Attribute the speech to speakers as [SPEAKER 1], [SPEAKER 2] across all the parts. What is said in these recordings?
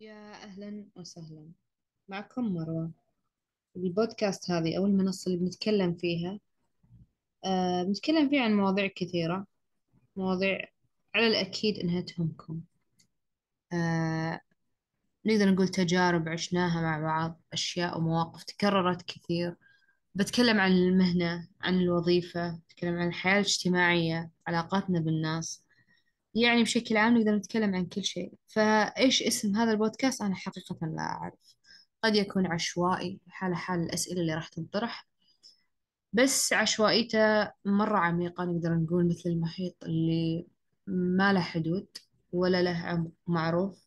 [SPEAKER 1] يا أهلا وسهلا. معكم مروة. البودكاست هذه أو المنصة اللي بنتكلم فيها آه بنتكلم فيها عن مواضيع كثيرة مواضيع على الأكيد إنها تهمكم. آه نقدر نقول تجارب عشناها مع بعض أشياء ومواقف تكررت كثير. بتكلم عن المهنة عن الوظيفة بتكلم عن الحياة الاجتماعية علاقاتنا بالناس. يعني بشكل عام نقدر نتكلم عن كل شيء. فإيش اسم هذا البودكاست؟ أنا حقيقة لا أعرف. قد يكون عشوائي حال حال الأسئلة اللي راح تنطرح. بس عشوائيته مرة عميقة نقدر نقول مثل المحيط اللي ما له حدود ولا له عمق معروف.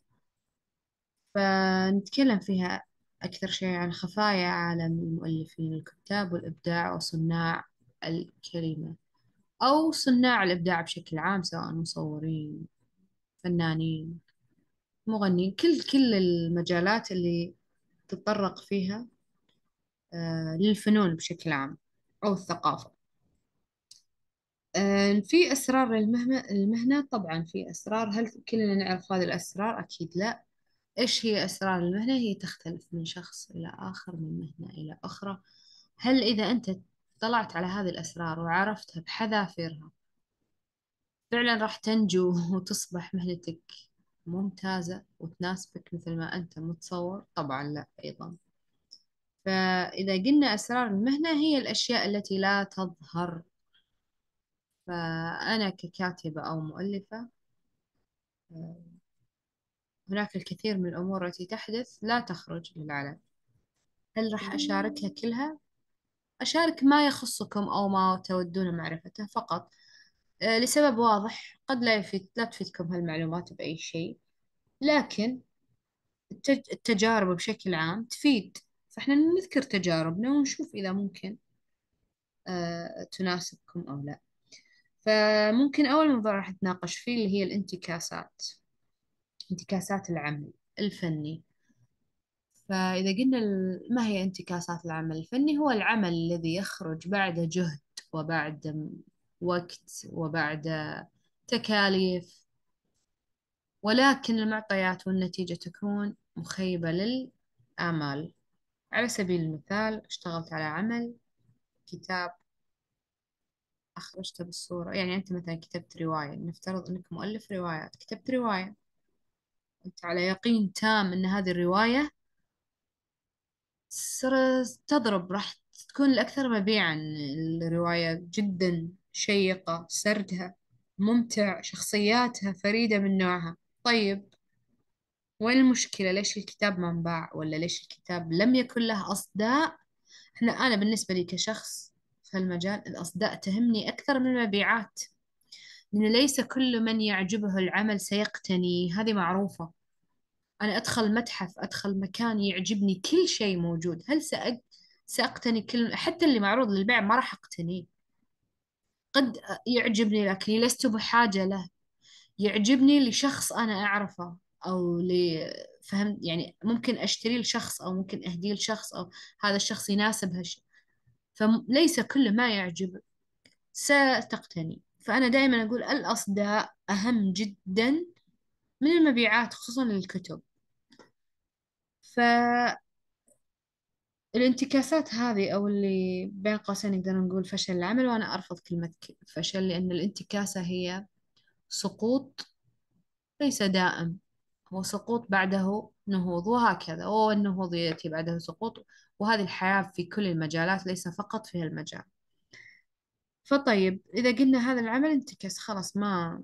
[SPEAKER 1] فنتكلم فيها أكثر شيء عن خفايا عالم المؤلفين الكتاب والإبداع وصناع الكلمة. أو صناع الإبداع بشكل عام سواء مصورين فنانين مغنيين كل كل المجالات اللي تتطرق فيها آه، للفنون بشكل عام أو الثقافة. آه، في أسرار المهنة؟ طبعا في أسرار. هل كلنا نعرف هذه الأسرار؟ أكيد لا. إيش هي أسرار المهنة؟ هي تختلف من شخص إلى آخر من مهنة إلى أخرى. هل إذا أنت طلعت على هذه الأسرار وعرفتها بحذافيرها. فعلا راح تنجو وتصبح مهنتك ممتازة وتناسبك مثل ما أنت متصور. طبعا لا أيضا. فإذا قلنا أسرار المهنة هي الأشياء التي لا تظهر. فأنا ككاتبة أو مؤلفة هناك الكثير من الأمور التي تحدث لا تخرج للعلن هل راح أشاركها كلها؟ أشارك ما يخصكم أو ما تودون معرفته فقط. آه، لسبب واضح قد لا يفيد لا تفيدكم هالمعلومات بأي شيء. لكن التج- التجارب بشكل عام تفيد. فإحنا نذكر تجاربنا ونشوف إذا ممكن آه، تناسبكم أو لا. فممكن أول موضوع راح نتناقش فيه اللي هي الانتكاسات. انتكاسات العمل الفني. فإذا قلنا ما هي انتكاسات العمل؟ الفني هو العمل الذي يخرج بعد جهد وبعد وقت وبعد تكاليف. ولكن المعطيات والنتيجة تكون مخيبة للآمال. على سبيل المثال اشتغلت على عمل كتاب أخرجته بالصورة. يعني أنت مثلا كتبت رواية نفترض أنك مؤلف روايات كتبت رواية. أنت على يقين تام أن هذه الرواية ستضرب راح تكون الأكثر مبيعا. الرواية جدا شيقة سردها ممتع شخصياتها فريدة من نوعها. طيب وين المشكلة؟ ليش الكتاب ما انباع؟ ولا ليش الكتاب لم يكن له أصداء؟ إحنا أنا بالنسبة لي كشخص في المجال الأصداء تهمني أكثر من المبيعات. لأن ليس كل من يعجبه العمل سيقتني هذه معروفة. أنا أدخل متحف أدخل مكان يعجبني كل شيء موجود. هل سأق... سأقتني كل حتى اللي معروض للبيع ما راح أقتنيه. قد يعجبني لكني لست بحاجة له. يعجبني لشخص أنا أعرفه أو ل فهمت يعني ممكن أشتري لشخص أو ممكن أهديه لشخص أو هذا الشخص يناسب هالشيء فليس كل ما يعجب ستقتني. فأنا دائما أقول الأصداء أهم جدا من المبيعات خصوصا للكتب. فالانتكاسات هذه أو اللي بين قوسين نقدر نقول فشل العمل وأنا أرفض كلمة فشل لأن الانتكاسة هي سقوط ليس دائم. هو سقوط بعده نهوض وهكذا. والنهوض يأتي بعده سقوط وهذه الحياة في كل المجالات ليس فقط في هالمجال فطيب إذا قلنا هذا العمل انتكس خلاص ما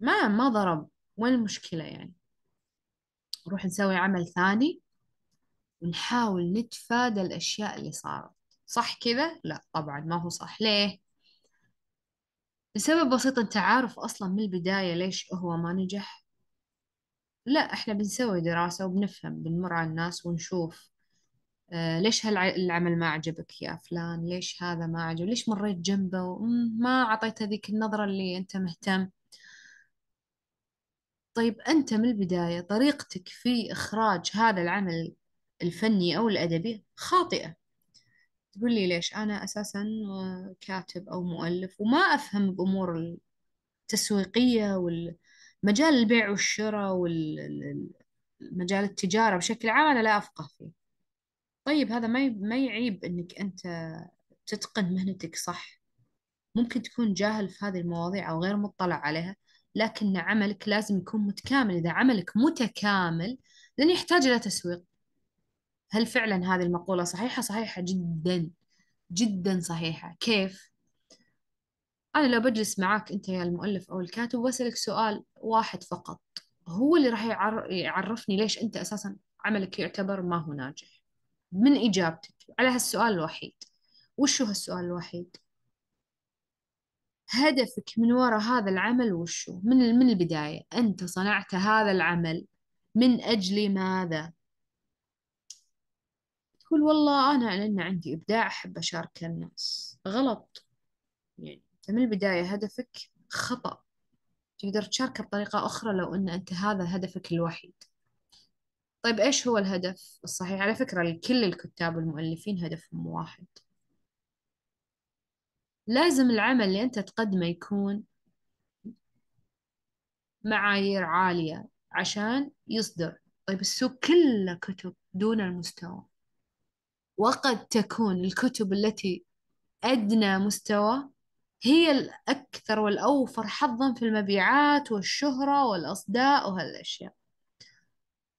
[SPEAKER 1] ما ما ضرب. وين المشكلة يعني؟ نروح نسوي عمل ثاني ونحاول نتفادى الأشياء اللي صارت. صح كذا؟ لا طبعا ما هو صح. ليه؟ لسبب بسيط أنت عارف أصلا من البداية ليش هو ما نجح؟ لا إحنا بنسوي دراسة وبنفهم بنمر على الناس ونشوف آه ليش هالعمل ما عجبك يا فلان؟ ليش هذا ما عجب ليش مريت جنبه؟ وما أعطيت هذيك النظرة اللي أنت مهتم. طيب أنت من البداية طريقتك في إخراج هذا العمل الفني أو الأدبي خاطئة. تقول لي ليش؟ أنا أساسا كاتب أو مؤلف وما أفهم بأمور التسويقية والمجال البيع والشراء مجال التجارة بشكل عام أنا لا أفقه فيه. طيب هذا ما ما يعيب إنك أنت تتقن مهنتك صح؟ ممكن تكون جاهل في هذه المواضيع أو غير مطلع عليها. لكن عملك لازم يكون متكامل. إذا عملك متكامل لن يحتاج إلى تسويق. هل فعلا هذه المقولة صحيحة؟ صحيحة جدا. جدا صحيحة. كيف؟ أنا لو بجلس معاك أنت يا المؤلف أو الكاتب وأسألك سؤال واحد فقط. هو اللي راح يعر... يعرفني ليش أنت أساسا عملك يعتبر ما هو ناجح؟ من إجابتك على هالسؤال الوحيد. وش هو السؤال الوحيد؟ هدفك من وراء هذا العمل وشو؟ من من البداية؟ أنت صنعت هذا العمل من أجل ماذا؟ تقول والله أنا لأن عندي إبداع أحب أشارك الناس. غلط. يعني من البداية هدفك خطأ. تقدر تشاركه بطريقة أخرى لو أن أنت هذا هدفك الوحيد. طيب إيش هو الهدف الصحيح؟ على فكرة كل الكتاب والمؤلفين هدفهم واحد. لازم العمل اللي أنت تقدمه يكون معايير عالية عشان يصدر. طيب السوق كله كتب دون المستوى. وقد تكون الكتب التي أدنى مستوى هي الأكثر والأوفر حظا في المبيعات والشهرة والأصداء وهالأشياء.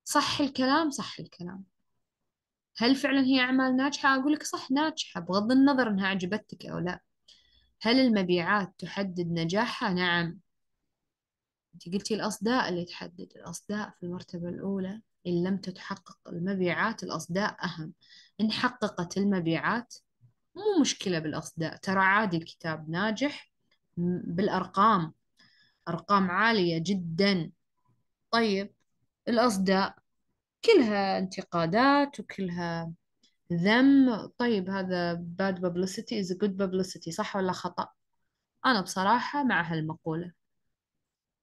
[SPEAKER 1] صح الكلام؟ صح الكلام. هل فعلا هي أعمال ناجحة؟ أقول لك صح ناجحة بغض النظر أنها عجبتك أو لا. هل المبيعات تحدد نجاحها؟ نعم. أنت قلتي الأصداء اللي تحدد. الأصداء في المرتبة الأولى إن لم تتحقق المبيعات الأصداء أهم. إن حققت المبيعات مو مشكلة بالأصداء. ترى عادي الكتاب ناجح بالأرقام. أرقام عالية جدا. طيب الأصداء كلها انتقادات وكلها ذم طيب هذا bad publicity is good publicity صح ولا خطأ؟ أنا بصراحة مع هالمقولة.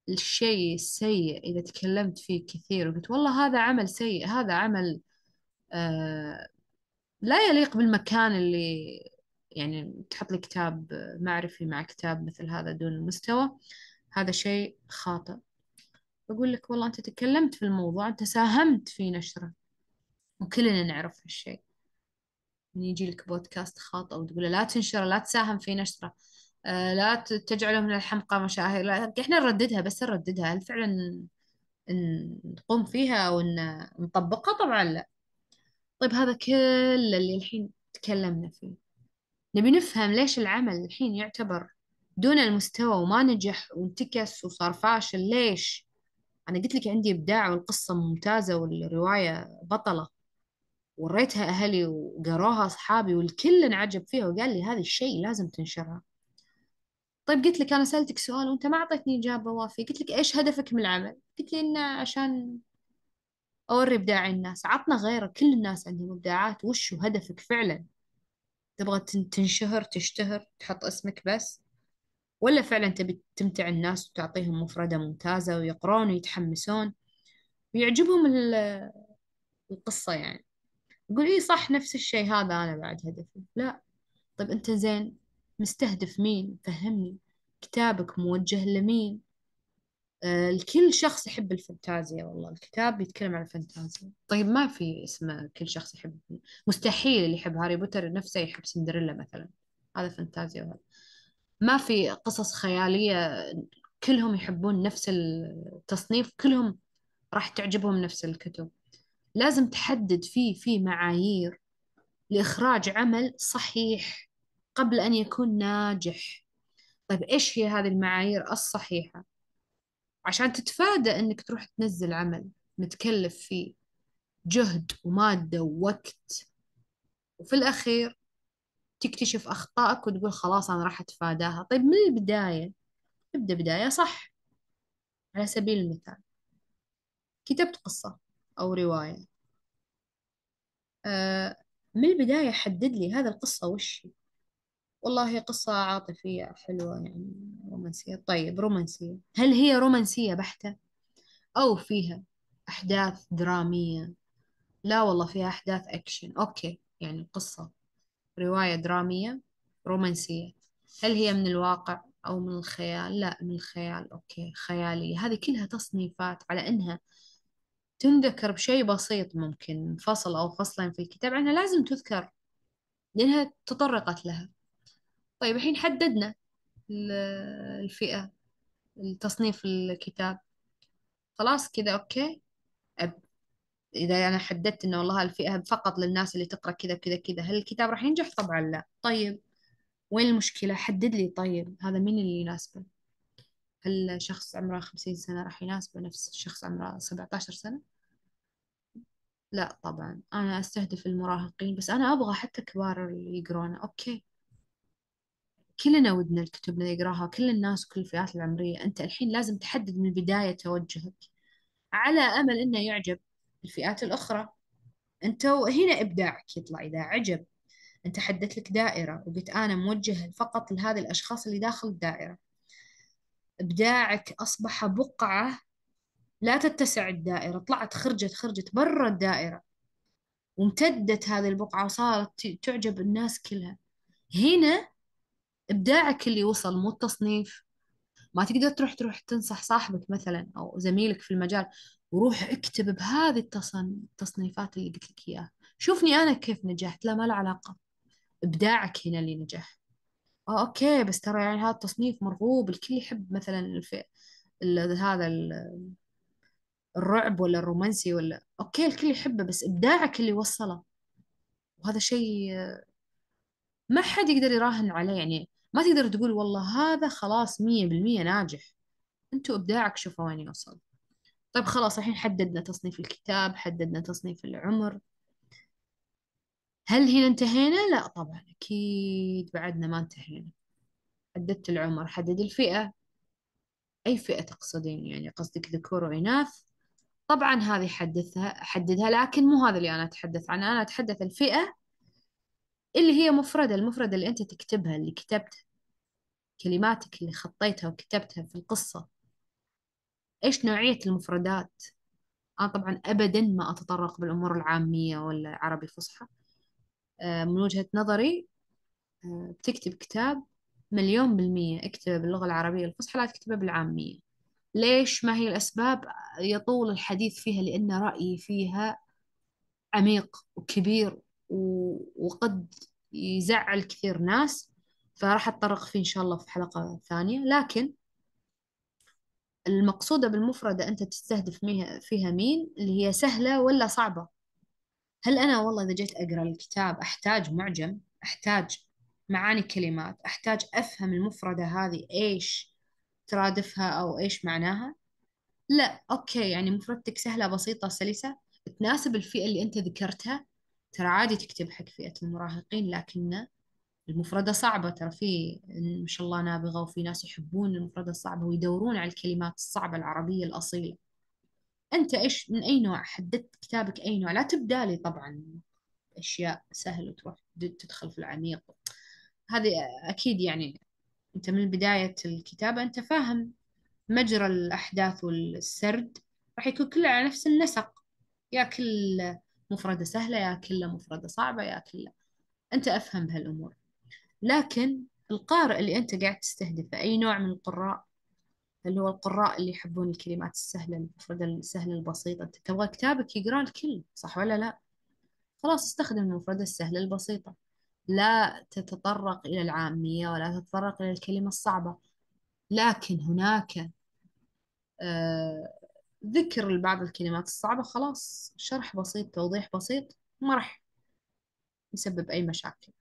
[SPEAKER 1] الشيء السيء إذا تكلمت فيه كثير وقلت والله هذا عمل سيء هذا عمل آه لا يليق بالمكان اللي يعني تحط لي كتاب معرفي مع كتاب مثل هذا دون المستوى. هذا شيء خاطئ. بقول لك والله أنت تكلمت في الموضوع أنت ساهمت في نشرة. وكلنا نعرف هالشيء. من يجي لك بودكاست خاطئ وتقول لا تنشره لا تساهم في نشره آه لا تجعله من الحمقى مشاهير لا إحنا نرددها بس نرددها هل فعلا نقوم فيها أو نطبقها؟ طبعا لا. طيب هذا كل اللي الحين تكلمنا فيه. نبي نفهم ليش العمل الحين يعتبر دون المستوى وما نجح وانتكس وصار فاشل ليش؟ أنا قلت لك عندي إبداع والقصة ممتازة والرواية بطلة. وريتها أهلي وقروها أصحابي والكل انعجب فيها وقال لي هذا الشيء لازم تنشرها. طيب قلت لك أنا سألتك سؤال وأنت ما أعطيتني إجابة وافية. قلت لك إيش هدفك من العمل؟ قلت لي إنه عشان أوري إبداع الناس. عطنا غيره كل الناس عندهم إبداعات. وش هدفك فعلا؟ تبغى تنشهر تشتهر تحط اسمك بس؟ ولا فعلا تبي تمتع الناس وتعطيهم مفردة ممتازة ويقرون ويتحمسون؟ ويعجبهم القصة يعني. يقول إيه صح نفس الشيء هذا أنا بعد هدفي. لا. طيب أنت زين مستهدف مين؟ فهمني. كتابك موجه لمين؟ آه، الكل شخص يحب ال fantasy والله. الكتاب بيتكلم عن ال fantasy. طيب ما في اسمه كل شخص يحب مستحيل اللي يحب هاري بوتر نفسه يحب سندريلا مثلا. هذا fantasy وهذا. ما في قصص خيالية كلهم يحبون نفس التصنيف كلهم راح تعجبهم نفس الكتب. لازم تحدد فيه في معايير لإخراج عمل صحيح قبل أن يكون ناجح. طيب إيش هي هذه المعايير الصحيحة؟ عشان تتفادى إنك تروح تنزل عمل متكلف فيه جهد ومادة ووقت وفي الأخير تكتشف أخطائك وتقول خلاص أنا راح أتفاداها. طيب من البداية؟ ابدأ بداية صح على سبيل المثال كتبت قصة. أو رواية. آه من البداية حدد لي هذا القصة وش هي. والله قصة عاطفية حلوة يعني رومانسية. طيب رومانسية. هل هي رومانسية بحتة؟ أو فيها أحداث درامية؟ لا والله فيها أحداث action. okay يعني قصة. رواية درامية رومانسية. هل هي من الواقع أو من الخيال؟ لا من الخيال. okay خيالية. هذه كلها تصنيفات على أنها تنذكر بشيء بسيط ممكن فصل أو فصلين في الكتاب عنها لازم تذكر لأنها تطرقت لها طيب الحين حددنا ال- الفئة التصنيف الكتاب خلاص كذا okay أب إذا أنا حددت إنه والله الفئة فقط للناس اللي تقرأ كذا كذا كذا هل الكتاب راح ينجح؟ طبعا لا طيب وين المشكلة؟ حدد لي طيب هذا مين اللي يناسبه؟ هل شخص عمره خمسين سنة راح يناسبه نفس الشخص عمره سبعة عشر سنة؟ لا طبعا أنا أستهدف المراهقين بس أنا أبغى حتى كبار اللي يقرونه أوكي. كلنا ودنا الكتب اللي نقراها كل الناس وكل الفئات العمرية. أنت الحين لازم تحدد من البداية توجهك. على أمل إنه يعجب الفئات الأخرى. أنت هنا إبداعك يطلع. إذا عجب أنت حددت لك دائرة وقلت أنا موجه فقط لهذه الأشخاص اللي داخل الدائرة. إبداعك أصبح بقعة لا تتسع الدائرة. طلعت خرجت خرجت برا الدائرة. وامتدت هذه البقعة وصارت تعجب الناس كلها. هنا إبداعك اللي وصل مو التصنيف. ما تقدر تروح تروح تنصح صاحبك مثلا أو زميلك في المجال. وروح اكتب بهذه التصن... التصنيفات اللي قلت لك إياها. شوفني أنا كيف نجحت. لا ما له علاقة. إبداعك هنا اللي نجح. آه okay بس ترى يعني هذا التصنيف مرغوب. الكل يحب مثلا الف... ال... هذا. الرعب ولا الرومانسي ولا okay الكل يحبه بس إبداعك اللي وصله. وهذا شيء ما حد يقدر يراهن عليه يعني ما تقدر تقول والله هذا خلاص مية بالمية ناجح. أنتوا إبداعك شوفوا وين يوصل. طيب خلاص الحين حددنا تصنيف الكتاب حددنا تصنيف العمر. هل هنا انتهينا؟ لا طبعا أكيد بعدنا ما انتهينا. حددت العمر حدد الفئة. أي فئة تقصدين؟ يعني قصدك ذكور وإناث؟ طبعا هذه حدثها حددها لكن مو هذا اللي أنا أتحدث عنه. أنا أتحدث الفئة اللي هي مفردة المفردة اللي أنت تكتبها اللي كتبتها كلماتك اللي خطيتها وكتبتها في القصة. إيش نوعية المفردات؟ أنا طبعا أبدا ما أتطرق بالأمور العامية ولا عربي فصحى. آه، من وجهة نظري آه، بتكتب كتاب مليون بالمية. اكتبه باللغة العربية الفصحى لا تكتبه بالعامية. ليش ما هي الأسباب يطول الحديث فيها؟ لأن رأيي فيها عميق وكبير وقد يزعل كثير ناس فراح أتطرق فيه إن شاء الله في حلقة ثانية. لكن المقصودة بالمفردة أنت تستهدف فيها مين؟ اللي هي سهلة ولا صعبة؟ هل أنا والله إذا جيت أقرأ الكتاب أحتاج معجم؟ أحتاج معاني كلمات؟ أحتاج أفهم المفردة هذه إيش؟ ترادفها أو إيش معناها؟ لا أوكي يعني مفردتك سهلة بسيطة سلسة تناسب الفئة اللي أنت ذكرتها. ترى عادي تكتب حق فئة المراهقين لكن المفردة صعبة. ترى في ما شاء الله نابغة وفي ناس يحبون المفردة الصعبة ويدورون على الكلمات الصعبة العربية الأصيلة. أنت إيش من أي نوع؟ حددت كتابك أي نوع؟ لا تبدأ لي طبعا أشياء سهل وتروح تدخل في العميق. هذه أكيد يعني أنت من بداية الكتابة أنت فاهم مجرى الأحداث والسرد. راح يكون كله على نفس النسق. يا كل مفردة سهلة يا كل مفردة صعبة يا كل. أنت أفهم بهالأمور. لكن القارئ اللي أنت قاعد تستهدفه أي نوع من القراء اللي هو القراء اللي يحبون الكلمات السهلة المفردة السهلة البسيطة أنت تبغى كتابك يقرأ الكل صح ولا لا؟ خلاص استخدم المفردة السهلة البسيطة. لا تتطرق إلى العامية ولا تتطرق إلى الكلمة الصعبة. لكن هناك آه ذكر لبعض الكلمات الصعبة خلاص شرح بسيط توضيح بسيط ما راح يسبب أي مشاكل.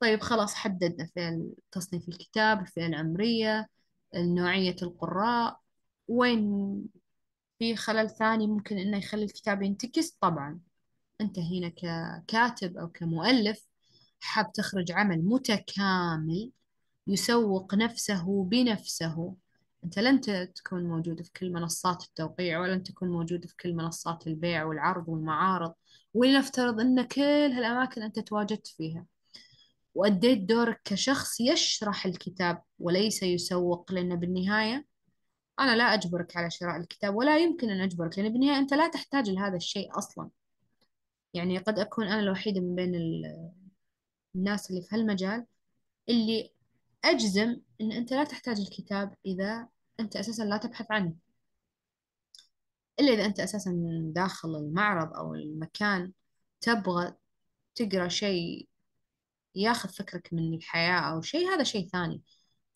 [SPEAKER 1] طيب خلاص حددنا فئة تصنيف الكتاب الفئة العمرية نوعية القراء. وين في خلل ثاني ممكن إنه يخلي الكتاب ينتكس؟ طبعا. أنت هنا ككاتب أو كمؤلف حاب تخرج عمل متكامل يسوق نفسه بنفسه. أنت لن تكون موجود في كل منصات التوقيع ولن تكون موجود في كل منصات البيع والعرض والمعارض ولنفترض أن كل هالأماكن أنت تواجدت فيها. وأديت دورك كشخص يشرح الكتاب وليس يسوق لأن بالنهاية أنا لا أجبرك على شراء الكتاب ولا يمكن أن أجبرك لأن بالنهاية أنت لا تحتاج لهذا الشيء أصلا. يعني قد أكون أنا الوحيدة من بين الناس اللي في هالمجال اللي أجزم أن أنت لا تحتاج الكتاب إذا أنت أساسا لا تبحث عنه. إلا إذا أنت أساسا داخل المعرض أو المكان تبغى تقرأ شيء ياخذ فكرك من الحياة أو شيء هذا شيء ثاني.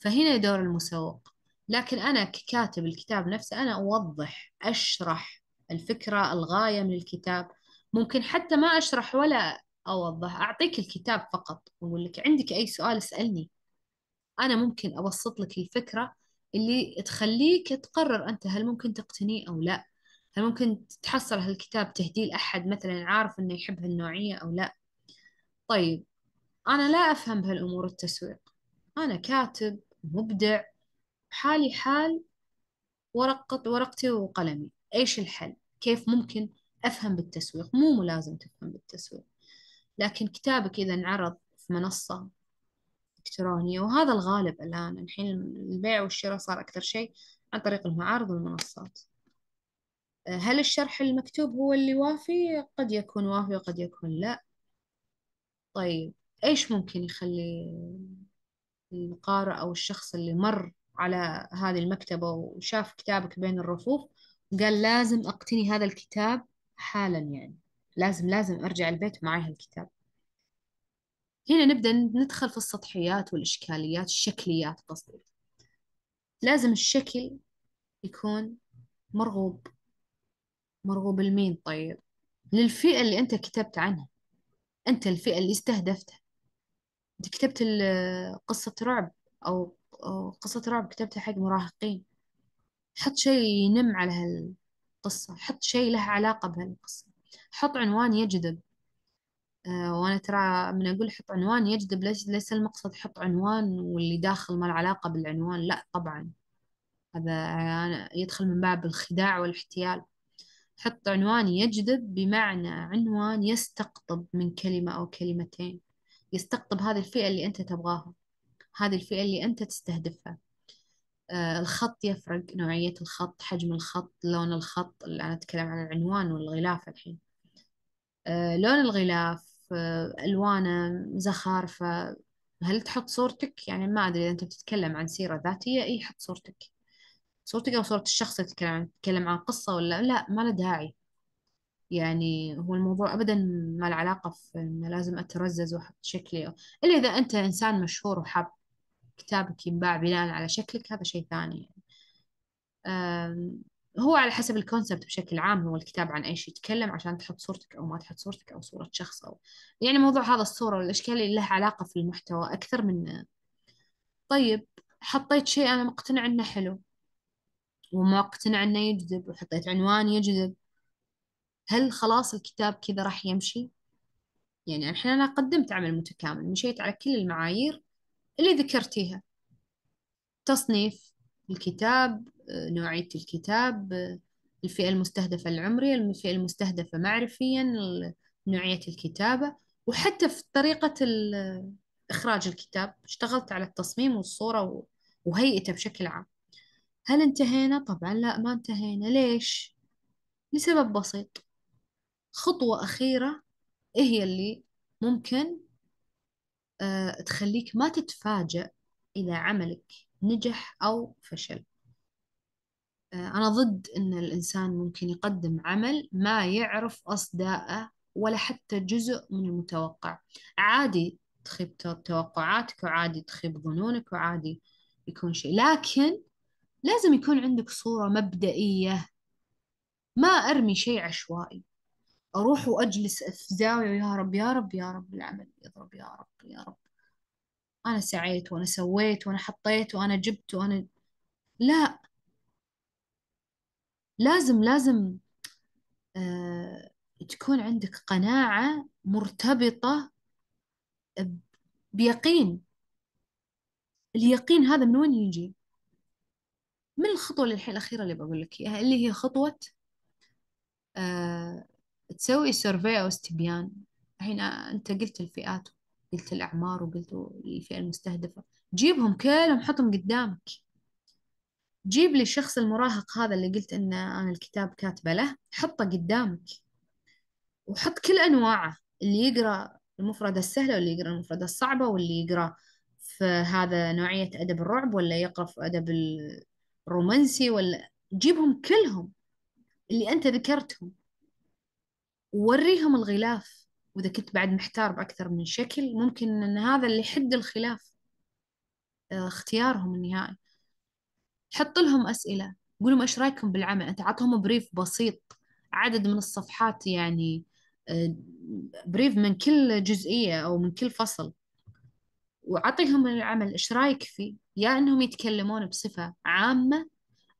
[SPEAKER 1] فهنا دور المسوق. لكن أنا ككاتب الكتاب نفسه أنا أوضح أشرح الفكرة الغاية من الكتاب. ممكن حتى ما أشرح ولا أوضح أعطيك الكتاب فقط وأقول لك عندك أي سؤال اسألني. أنا ممكن أبسط لك الفكرة اللي تخليك تقرر أنت هل ممكن تقتنيه أو لا. هل ممكن تحصل هالكتاب تهديه لأحد مثلا عارف إنه يحب هالنوعية أو لا. طيب أنا لا أفهم بهالأمور التسويق. أنا كاتب مبدع حالي حال ورقة ورقتي وقلمي. إيش الحل؟ كيف ممكن أفهم بالتسويق؟ مو ملازم تفهم بالتسويق. لكن كتابك إذا انعرض في منصة إلكترونية وهذا الغالب الآن الحين البيع والشراء صار أكثر شيء عن طريق المعارض والمنصات. هل الشرح المكتوب هو اللي وافي؟ قد يكون وافي وقد يكون لا. طيب إيش ممكن يخلي القارئ أو الشخص اللي مر على هذه المكتبة وشاف كتابك بين الرفوف وقال لازم أقتني هذا الكتاب حالا يعني؟ لازم لازم أرجع البيت معي هالكتاب. هنا نبدأ ندخل في السطحيات والإشكاليات الشكليات قصدي. لازم الشكل يكون مرغوب مرغوب المين. طيب للفئة اللي أنت كتبت عنها أنت الفئة اللي استهدفتها. أنت كتبت قصة رعب أو قصة رعب كتبتها حق مراهقين. حط شيء ينم على هالقصة حط شيء له علاقة بهالقصة. حط عنوان يجذب. آه وأنا ترى من أقول حط عنوان يجذب ليس ليس المقصد حط عنوان واللي داخل ما له علاقة بالعنوان؟ لا طبعا. هذا يدخل من باب الخداع والاحتيال. حط عنوان يجذب بمعنى عنوان يستقطب من كلمة أو كلمتين. يستقطب هذه الفئة اللي أنت تبغاها. هذه الفئة اللي أنت تستهدفها. الخط يفرق نوعية الخط حجم الخط لون الخط اللي أنا أتكلم عن العنوان والغلاف الحين. آه لون الغلاف آه ألوانه زخارفه هل تحط صورتك؟ يعني ما أدري إذا أنت بتتكلم عن سيرة ذاتية إي حط صورتك. صورتك أو صورة الشخص اللي تتكلم عن تتكلم عن قصة ولا لا ما له داعي. يعني هو الموضوع أبدا ما له علاقة في إنه لازم أترزز وأحط شكلي. إلا إذا أنت إنسان مشهور وحاب كتابك ينباع بناء على شكلك هذا شيء ثاني يعني. هو على حسب الكونسبت بشكل عام هو الكتاب عن إيش يتكلم عشان تحط صورتك أو ما تحط صورتك أو صورة شخص أو يعني موضوع هذا الصورة والأشكال اللي لها علاقة في المحتوى أكثر من طيب حطيت شيء أنا مقتنع إنه حلو وما إنه يجذب وحطيت عنوان يجذب هل خلاص الكتاب كذا راح يمشي يعني الحين أنا قدمت عمل متكامل مشيت على كل المعايير اللي ذكرتيها. تصنيف الكتاب آه، نوعية الكتاب آه، الفئة المستهدفة العمرية الفئة المستهدفة معرفيا نوعية الكتابة وحتى في طريقة إخراج الكتاب. اشتغلت على التصميم والصورة وهيئته بشكل عام. هل انتهينا؟ طبعا لا ما انتهينا. ليش؟ لسبب بسيط. خطوة أخيرة هي اللي ممكن تخليك ما تتفاجأ إذا عملك نجح أو فشل. آه، أنا ضد إن الإنسان ممكن يقدم عمل ما يعرف أصداءه ولا حتى جزء من المتوقع. عادي تخيب تو- توقعاتك وعادي تخيب ظنونك وعادي يكون شيء لكن لازم يكون عندك صورة مبدئية ما أرمي شيء عشوائي. أروح وأجلس في زاوية يا رب يا رب يا رب العمل يضرب يا رب يا رب أنا سعيت وأنا سويت وأنا حطيت وأنا جبت وأنا لا لازم لازم آه، تكون عندك قناعة مرتبطة بيقين اليقين هذا من وين يجي؟ من الخطوة الحين الأخيرة اللي بقول لك إياها اللي هي خطوة تسوي سيرفي أو استبيان. الحين أنت قلت الفئات قلت الأعمار وقلت الفئة المستهدفة. جيبهم كلهم حطهم قدامك. جيب لي الشخص المراهق هذا اللي قلت إن أنا الكتاب كاتبة له حطه قدامك. وحط كل أنواعه اللي يقرأ المفردة السهلة واللي يقرأ المفردة الصعبة واللي يقرأ في هذا نوعية أدب الرعب ولا يقرأ في أدب الرومانسي ولا. جيبهم كلهم اللي أنت ذكرتهم. ووريهم الغلاف. وإذا كنت بعد محتار بأكثر من شكل ممكن أن هذا اللي يحد الخلاف آه، اختيارهم النهائي. حط لهم أسئلة. قول لهم إيش رأيكم بالعمل؟ أنت عطهم بريف بسيط. عدد من الصفحات يعني آه، بريف من كل جزئية أو من كل فصل. وعطيهم العمل. إيش رأيك فيه؟ يا أنهم يتكلمون بصفة عامة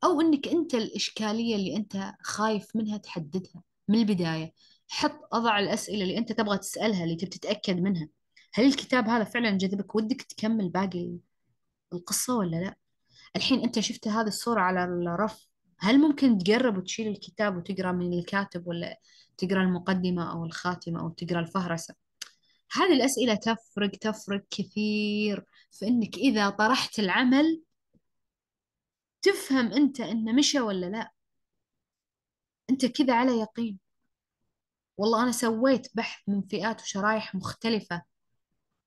[SPEAKER 1] أو أنك أنت الإشكالية اللي أنت خايف منها تحددها من البداية. حط أضع الأسئلة اللي أنت تبغى تسألها اللي تبي تتأكد منها. هل الكتاب هذا فعلا جذبك؟ ودك تكمل باقي القصة ولا لا؟ الحين أنت شفت هذه الصورة على الرف. هل ممكن تقرب وتشيل الكتاب وتقرأ من الكاتب ولا تقرأ المقدمة أو الخاتمة أو تقرأ الفهرسة؟ هذه الأسئلة تفرق تفرق كثير في إنك إذا طرحت العمل تفهم أنت إنه مشى ولا لا. أنت كذا على يقين. والله أنا سويت بحث من فئات وشرائح مختلفة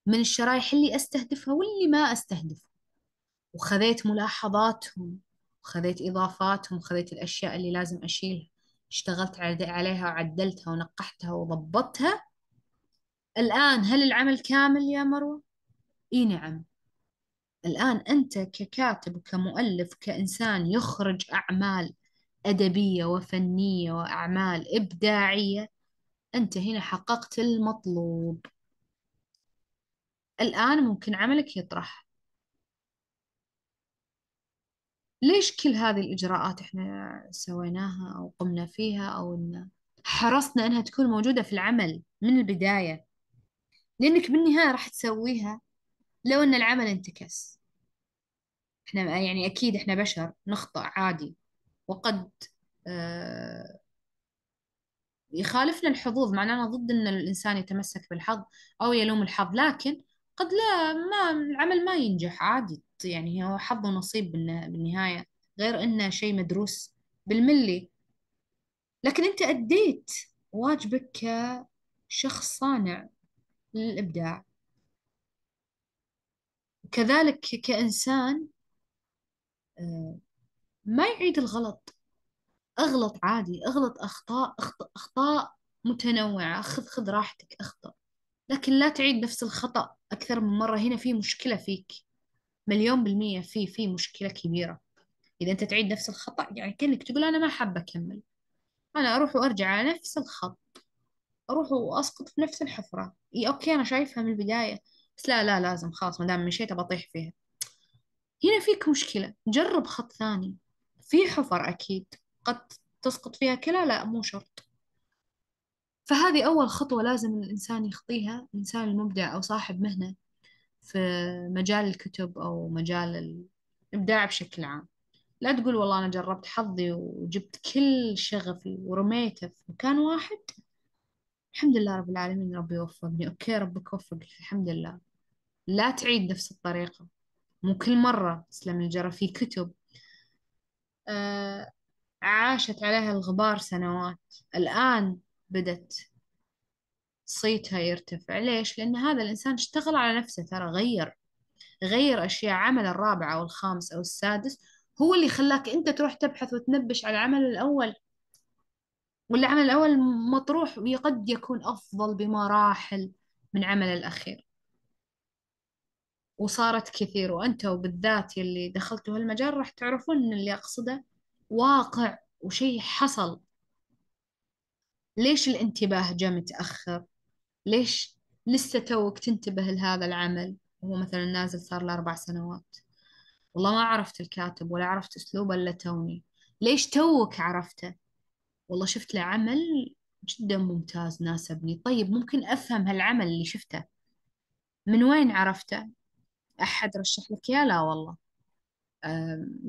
[SPEAKER 1] من الشرائح اللي أستهدفها واللي ما أستهدفها. وخذيت ملاحظاتهم وخذيت إضافاتهم وخذيت الأشياء اللي لازم أشيلها اشتغلت عليها وعدلتها ونقحتها وضبطتها. الآن هل العمل كامل يا مروة؟ إي نعم. الآن أنت ككاتب وكمؤلف كإنسان يخرج أعمال أدبية وفنية وأعمال إبداعية أنت هنا حققت المطلوب. الآن ممكن عملك يطرح. ليش كل هذه الإجراءات إحنا سويناها أو قمنا فيها أو إن حرصنا إنها تكون موجودة في العمل من البداية؟ لأنك بالنهاية راح تسويها لو إن العمل انتكس. إحنا يعني أكيد إحنا بشر نخطأ عادي. وقد آه يخالفنا الحظوظ معنانا ضد إن الإنسان يتمسك بالحظ أو يلوم الحظ لكن قد لا ما العمل ما ينجح عادي يعني هو حظ ونصيب بالنهاية غير إنه شيء مدروس بالملي. لكن أنت أديت واجبك كشخص صانع للإبداع. كذلك كإنسان آه، ما يعيد الغلط. أغلط عادي أغلط أخطاء أخطاء متنوعة خذ خذ راحتك أخطأ. لكن لا تعيد نفس الخطأ أكثر من مرة. هنا في مشكلة فيك. مليون بالمية في في مشكلة كبيرة. إذا أنت تعيد نفس الخطأ يعني كأنك تقول أنا ما حابة أكمل. أنا أروح وأرجع على نفس الخط. أروح وأسقط في نفس الحفرة. إي أوكي أنا شايفها من البداية. بس لا لا لازم خلاص ما دام مشيت بطيح فيها. هنا فيك مشكلة. جرب خط ثاني. في حفر أكيد. قد تسقط فيها كلى لا مو شرط. فهذه أول خطوة لازم الإنسان يخطيها الإنسان المبدع أو صاحب مهنة في مجال الكتب أو مجال الإبداع بشكل عام. لا تقول والله أنا جربت حظي وجبت كل شغفي ورميته في مكان واحد. الحمد لله رب العالمين ربي وفقني أوكي ربك وفقك الحمد لله. لا تعيد نفس الطريقة. مو كل مرة تسلم الجرى في كتب. آه عاشت عليها الغبار سنوات. الآن بدت صيتها يرتفع. ليش؟ لأن هذا الإنسان اشتغل على نفسه. ترى غير غير أشياء. عمل الرابع أو الخامس أو السادس هو اللي خلاك أنت تروح تبحث وتنبش على العمل الأول. والعمل الأول مطروح وقد يكون أفضل بمراحل من عمل الأخير. وصارت كثير. وأنتوا بالذات يلي دخلتوا هالمجال راح تعرفون اللي أقصده واقع وشيء حصل. ليش الانتباه جاء متأخر؟ ليش لسه توك تنتبه لهذا العمل؟ وهو مثلا نازل صار له أربع سنوات. والله ما عرفت الكاتب ولا عرفت أسلوبه إلا توني. ليش توك عرفته؟ والله شفت له عمل جدا ممتاز ناسبني. طيب ممكن أفهم هالعمل اللي شفته. من وين عرفته؟ أحد رشح لك؟ يا لا والله.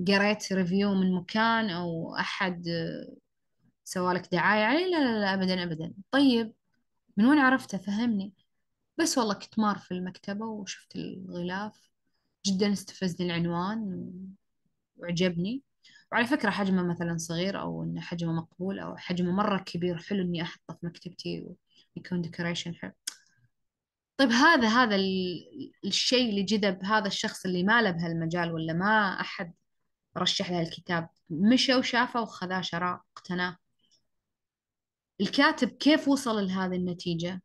[SPEAKER 1] قريت ريفيو من مكان أو أحد سوالك دعاية؟ عليه لا لا لا أبدا أبدا. طيب من وين عرفته؟ فهمني. بس والله كنت مار في المكتبة وشفت الغلاف. جدا استفزني العنوان وعجبني. وعلى فكرة حجمه مثلا صغير أو إنه حجمه مقبول أو حجمه مرة كبير. حلو إني أحطه في مكتبتي ويكون ديكوريشن حلو. طيب هذا هذا الشيء اللي جذب هذا الشخص اللي ما له بهالمجال ولا ما أحد رشح له الكتاب مشى وشافه وخذاه شراه اقتناه. الكاتب كيف وصل لهذه النتيجة؟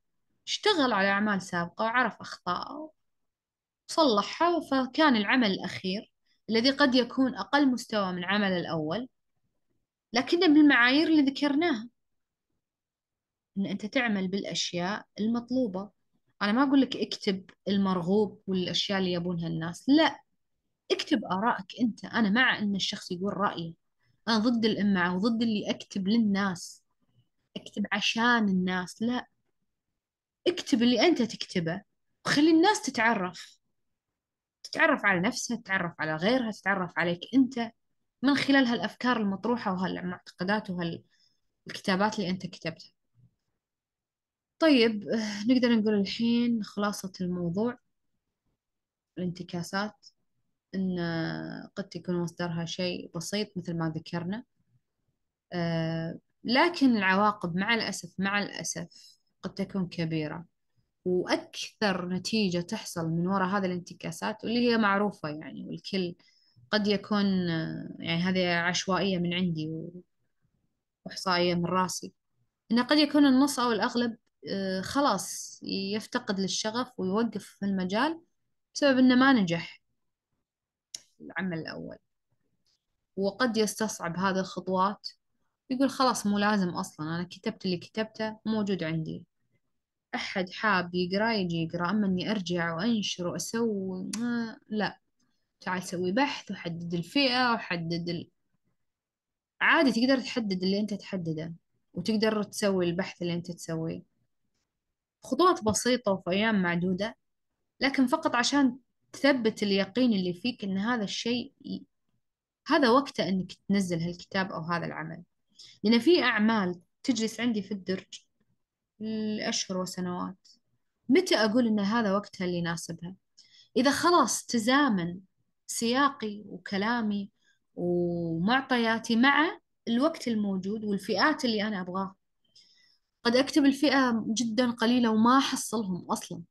[SPEAKER 1] اشتغل على أعمال سابقة وعرف أخطاءه وصلحها فكان العمل الأخير الذي قد يكون أقل مستوى من العمل الأول لكنه بالمعايير اللي ذكرناها إن أنت تعمل بالأشياء المطلوبة. أنا ما أقول لك اكتب المرغوب والأشياء اللي يبونها الناس لا اكتب آرائك أنت. أنا مع أن الشخص يقول رأيه أنا ضد الإمعة وضد اللي أكتب للناس. أكتب عشان الناس لا. اكتب اللي أنت تكتبه وخلي الناس تتعرف. تتعرف على نفسها تتعرف على غيرها تتعرف عليك أنت من خلال هالأفكار المطروحة وهالمعتقدات وهالكتابات اللي أنت كتبتها. طيب نقدر نقول الحين خلاصة الموضوع الانتكاسات أن قد تكون مصدرها شيء بسيط مثل ما ذكرنا. آه، لكن العواقب مع الأسف مع الأسف قد تكون كبيرة. وأكثر نتيجة تحصل من وراء هذه الانتكاسات واللي هي معروفة يعني والكل قد يكون آه، يعني هذه عشوائية من عندي وإحصائية من راسي إنه قد يكون النص أو الأغلب خلاص يفتقد للشغف ويوقف في المجال بسبب إنه ما نجح العمل الأول. وقد يستصعب هذه الخطوات. يقول خلاص مو لازم أصلا أنا كتبت اللي كتبته موجود عندي. أحد حاب يقرأ يجي يقرأ أما إني أرجع وأنشر وأسوي لا. تعال سوي بحث وحدد الفئة وحدد ال... عادي تقدر تحدد اللي أنت تحدده وتقدر تسوي البحث اللي أنت تسويه. خطوات بسيطة وفي أيام معدودة لكن فقط عشان تثبت اليقين اللي فيك إن هذا الشيء هذا وقته إنك تنزل هالكتاب أو هذا العمل. لأن في أعمال تجلس عندي في الدرج لأشهر وسنوات. متى أقول إن هذا وقتها اللي يناسبها؟ إذا خلاص تزامن سياقي وكلامي ومعطياتي مع الوقت الموجود والفئات اللي أنا أبغاها قد أكتب الفئة جدا قليلة وما أحصلهم أصلا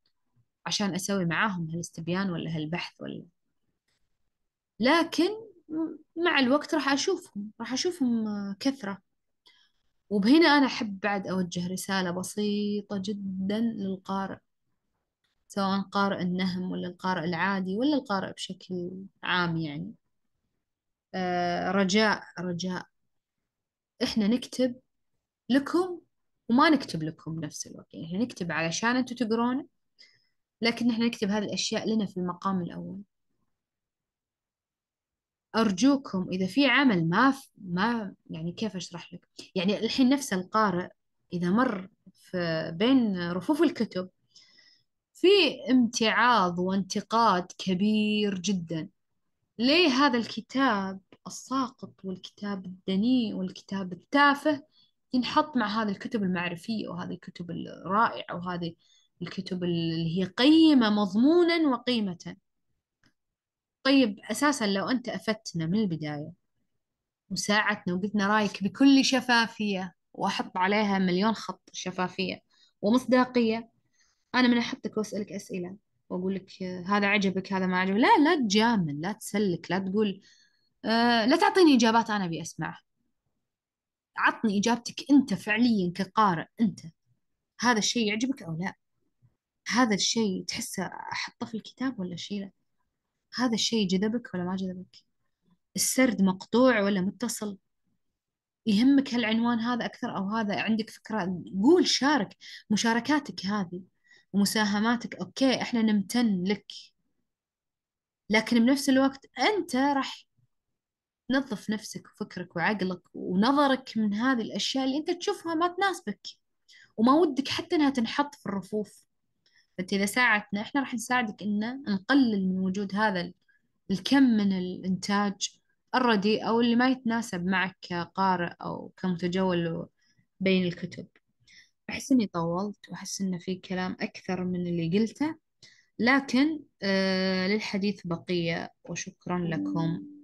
[SPEAKER 1] عشان أسوي معاهم هالاستبيان ولا هالبحث ولا. لكن مع الوقت راح أشوفهم راح أشوفهم كثرة. وبهنا أنا أحب بعد أوجه رسالة بسيطة جدا للقارئ سواء قارئ النهم ولا القارئ العادي ولا القارئ بشكل عام يعني. آه رجاء رجاء. إحنا نكتب لكم وما نكتب لكم بنفس الوقت. يعني إحنا نكتب علشان أنتوا تقرونه لكن إحنا نكتب هذه الأشياء لنا في المقام الأول. أرجوكم إذا في عمل ما ف... ما يعني كيف أشرح لك؟ يعني الحين نفس القارئ إذا مر في بين رفوف الكتب في امتعاض وانتقاد كبير جدا. ليه هذا الكتاب الساقط والكتاب الدنيء والكتاب التافه؟ ينحط مع هذه الكتب المعرفية وهذه الكتب الرائعة وهذه الكتب اللي هي قيمة مضمونا وقيمة. طيب أساسا لو أنت أفدتنا من البداية وساعدتنا وقلتنا رأيك بكل شفافية وأحط عليها مليون خط شفافية ومصداقية أنا من أحطك وأسألك أسئلة وأقول لك هذا عجبك هذا ما عجبك. لا لا تجامل لا تسلك لا تقول آه لا تعطيني إجابات أنا أبي أسمعها. عطني إجابتك أنت فعليا كقارئ أنت. هذا الشيء يعجبك أو لا؟ هذا الشيء تحسه أحطه في الكتاب ولا شيله هذا الشيء جذبك ولا ما جذبك؟ السرد مقطوع ولا متصل؟ يهمك هالعنوان هذا أكثر أو هذا؟ عندك فكرة؟ قول شارك مشاركاتك هذه ومساهماتك. أوكي إحنا نمتن لك. لكن بنفس الوقت أنت راح تنظف نفسك وفكرك وعقلك ونظرك من هذه الأشياء اللي أنت تشوفها ما تناسبك وما ودك حتى أنها تنحط في الرفوف. فأنت إذا ساعدتنا إحنا راح نساعدك إن نقلل من وجود هذا الكم من الإنتاج الرديء أو اللي ما يتناسب معك كقارئ أو كمتجول بين الكتب. أحس إني طولت وأحس إن في كلام أكثر من اللي قلته لكن آه للحديث بقية وشكرا لكم.